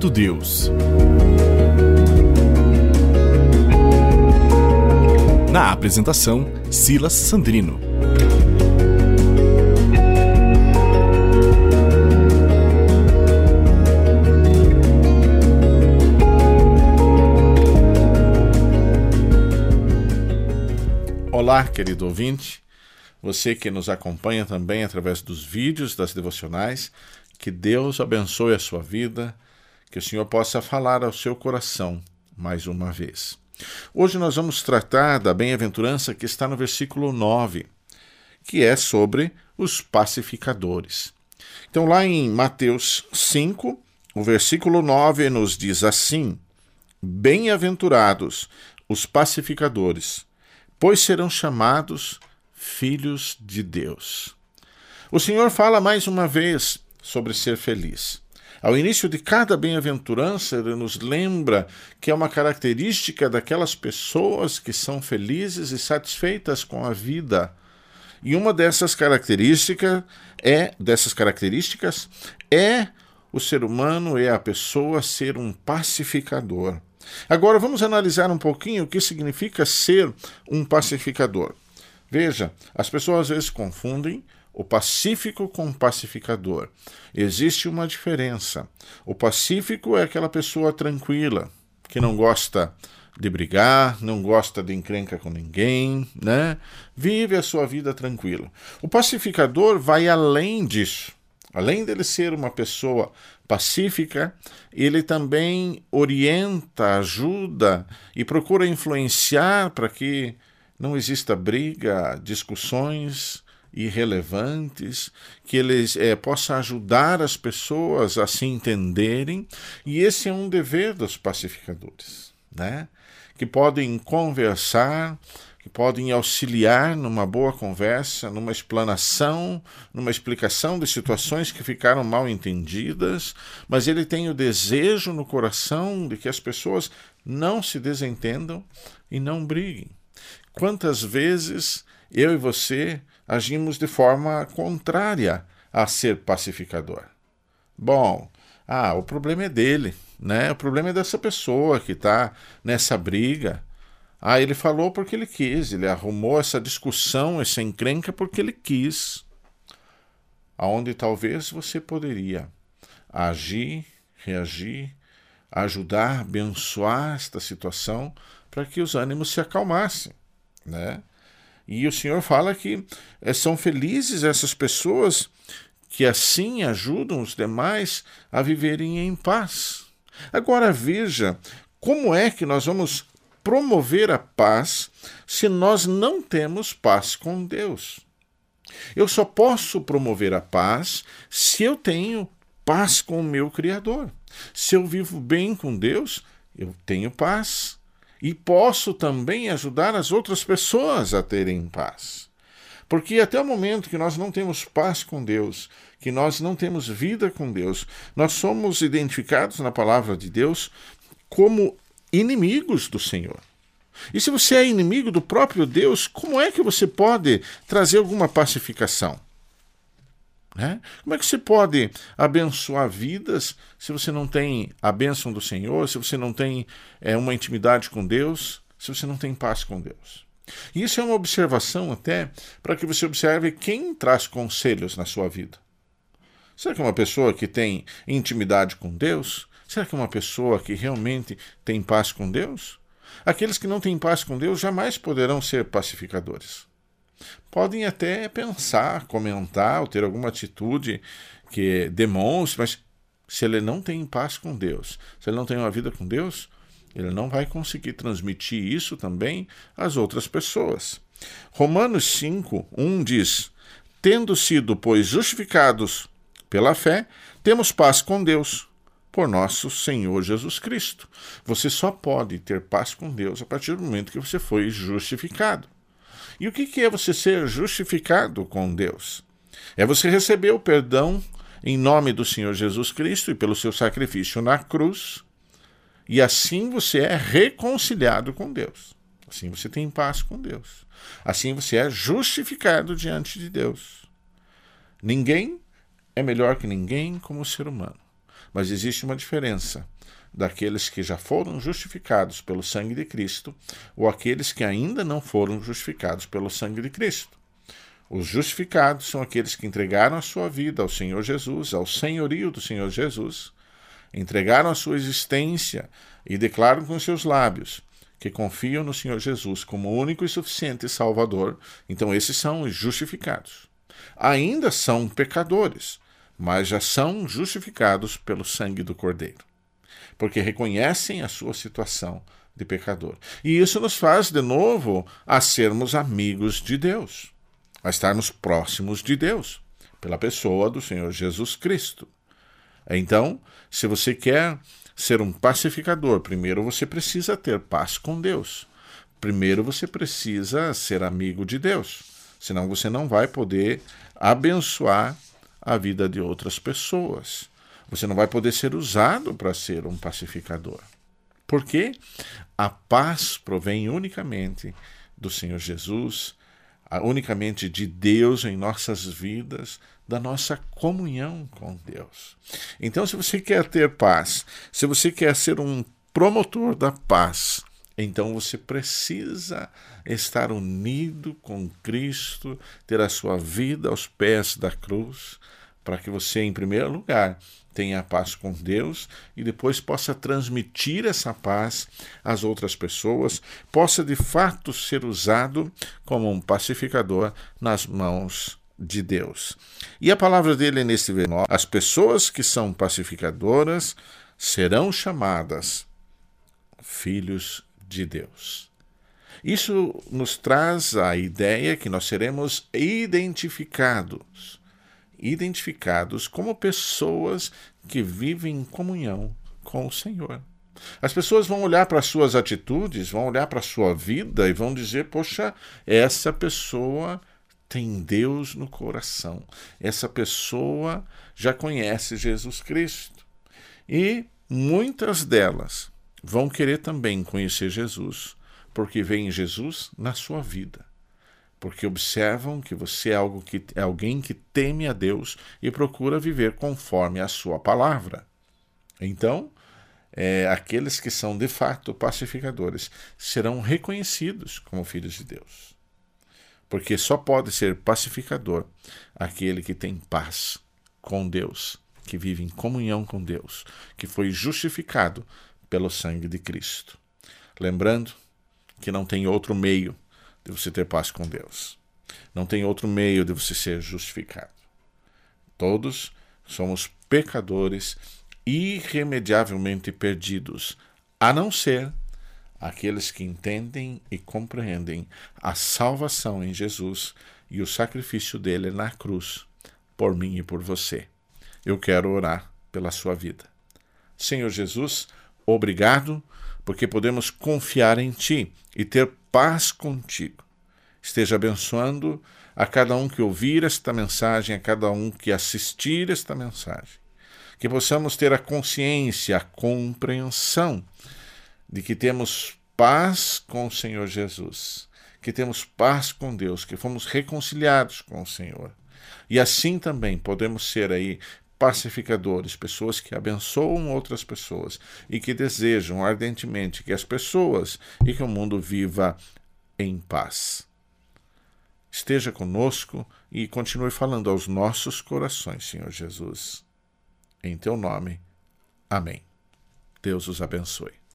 Ouvindo Deus. Na apresentação, Silas Sandrino. Olá, querido ouvinte, você que nos acompanha também através dos vídeos das devocionais, que Deus abençoe a sua vida, que o Senhor possa falar ao seu coração mais uma vez. Hoje nós vamos tratar da bem-aventurança que está no versículo 9, que é sobre os pacificadores. Então, lá em Mateus 5, o versículo 9 nos diz assim: Bem-aventurados os pacificadores, pois serão chamados filhos de Deus. O Senhor fala mais uma vez sobre ser feliz. Ao início de cada bem-aventurança, ele nos lembra que é uma característica daquelas pessoas que são felizes e satisfeitas com a vida. E uma dessas características é dessas características é o ser humano é a pessoa ser um pacificador. Agora vamos analisar um pouquinho o que significa ser um pacificador. Veja, as pessoas às vezes confundem o pacífico com o pacificador. Existe uma diferença. O pacífico é aquela pessoa tranquila, que não gosta de brigar, não gosta de encrenca com ninguém, né? Vive a sua vida tranquila. O pacificador vai além disso. Além dele ser uma pessoa pacífica, ele também orienta, ajuda e procura influenciar para que não exista briga, discussões, irrelevantes, que eles é, possa ajudar as pessoas a se entenderem, e esse é um dever dos pacificadores, né? que podem conversar, que podem auxiliar numa boa conversa, numa explanação, numa explicação de situações que ficaram mal entendidas, mas ele tem o desejo no coração de que as pessoas não se desentendam e não briguem. Quantas vezes eu e você agimos de forma contrária a ser pacificador. Bom, ah, o problema é dele, né? O problema é dessa pessoa que está nessa briga. Ah, ele falou porque ele quis, ele arrumou essa discussão, essa encrenca porque ele quis. Aonde talvez você poderia agir, reagir, ajudar, abençoar esta situação para que os ânimos se acalmassem, né? E o Senhor fala que é, são felizes essas pessoas que assim ajudam os demais a viverem em paz. Agora veja como é que nós vamos promover a paz se nós não temos paz com Deus. Eu só posso promover a paz se eu tenho paz com o meu Criador. Se eu vivo bem com Deus, eu tenho paz e posso também ajudar as outras pessoas a terem paz. Porque até o momento que nós não temos paz com Deus, que nós não temos vida com Deus, nós somos identificados na palavra de Deus como inimigos do Senhor. E se você é inimigo do próprio Deus, como é que você pode trazer alguma pacificação? Né? Como é que você pode abençoar vidas se você não tem a bênção do Senhor, se você não tem é, uma intimidade com Deus, se você não tem paz com Deus? E isso é uma observação até para que você observe quem traz conselhos na sua vida. Será que é uma pessoa que tem intimidade com Deus? Será que é uma pessoa que realmente tem paz com Deus? Aqueles que não têm paz com Deus jamais poderão ser pacificadores podem até pensar, comentar ou ter alguma atitude que demonstre, mas se ele não tem paz com Deus, se ele não tem uma vida com Deus, ele não vai conseguir transmitir isso também às outras pessoas. Romanos 5, 1 diz: Tendo sido, pois, justificados pela fé, temos paz com Deus, por nosso Senhor Jesus Cristo. Você só pode ter paz com Deus a partir do momento que você foi justificado. E o que é você ser justificado com Deus? É você receber o perdão em nome do Senhor Jesus Cristo e pelo seu sacrifício na cruz, e assim você é reconciliado com Deus. Assim você tem paz com Deus. Assim você é justificado diante de Deus. Ninguém é melhor que ninguém como ser humano. Mas existe uma diferença daqueles que já foram justificados pelo sangue de Cristo ou aqueles que ainda não foram justificados pelo sangue de Cristo. Os justificados são aqueles que entregaram a sua vida ao Senhor Jesus, ao senhorio do Senhor Jesus, entregaram a sua existência e declaram com seus lábios que confiam no Senhor Jesus como único e suficiente Salvador. Então, esses são os justificados. Ainda são pecadores, mas já são justificados pelo sangue do Cordeiro porque reconhecem a sua situação de pecador. E isso nos faz, de novo, a sermos amigos de Deus, a estarmos próximos de Deus, pela pessoa do Senhor Jesus Cristo. Então, se você quer ser um pacificador, primeiro você precisa ter paz com Deus. Primeiro você precisa ser amigo de Deus. Senão você não vai poder abençoar a vida de outras pessoas. Você não vai poder ser usado para ser um pacificador. Porque a paz provém unicamente do Senhor Jesus, unicamente de Deus em nossas vidas, da nossa comunhão com Deus. Então, se você quer ter paz, se você quer ser um promotor da paz, então você precisa estar unido com Cristo, ter a sua vida aos pés da cruz, para que você, em primeiro lugar, tenha paz com Deus e depois possa transmitir essa paz às outras pessoas, possa de fato ser usado como um pacificador nas mãos de Deus. E a palavra dele nesse versículo: as pessoas que são pacificadoras serão chamadas filhos de Deus. Isso nos traz a ideia que nós seremos identificados identificados como pessoas que vivem em comunhão com o Senhor. As pessoas vão olhar para as suas atitudes, vão olhar para sua vida e vão dizer: Poxa, essa pessoa tem Deus no coração. Essa pessoa já conhece Jesus Cristo. E muitas delas vão querer também conhecer Jesus, porque veem Jesus na sua vida porque observam que você é, algo que, é alguém que teme a Deus e procura viver conforme a sua palavra. Então, é, aqueles que são de fato pacificadores serão reconhecidos como filhos de Deus. Porque só pode ser pacificador aquele que tem paz com Deus, que vive em comunhão com Deus, que foi justificado pelo sangue de Cristo. Lembrando que não tem outro meio de você ter paz com Deus. Não tem outro meio de você ser justificado. Todos somos pecadores irremediavelmente perdidos, a não ser aqueles que entendem e compreendem a salvação em Jesus e o sacrifício dele na cruz por mim e por você. Eu quero orar pela sua vida. Senhor Jesus, obrigado porque podemos confiar em Ti e ter paz contigo. Esteja abençoando a cada um que ouvir esta mensagem, a cada um que assistir esta mensagem. Que possamos ter a consciência, a compreensão de que temos paz com o Senhor Jesus, que temos paz com Deus, que fomos reconciliados com o Senhor. E assim também podemos ser aí pacificadores, pessoas que abençoam outras pessoas e que desejam ardentemente que as pessoas e que o mundo viva em paz. Esteja conosco e continue falando aos nossos corações, Senhor Jesus. Em teu nome. Amém. Deus os abençoe.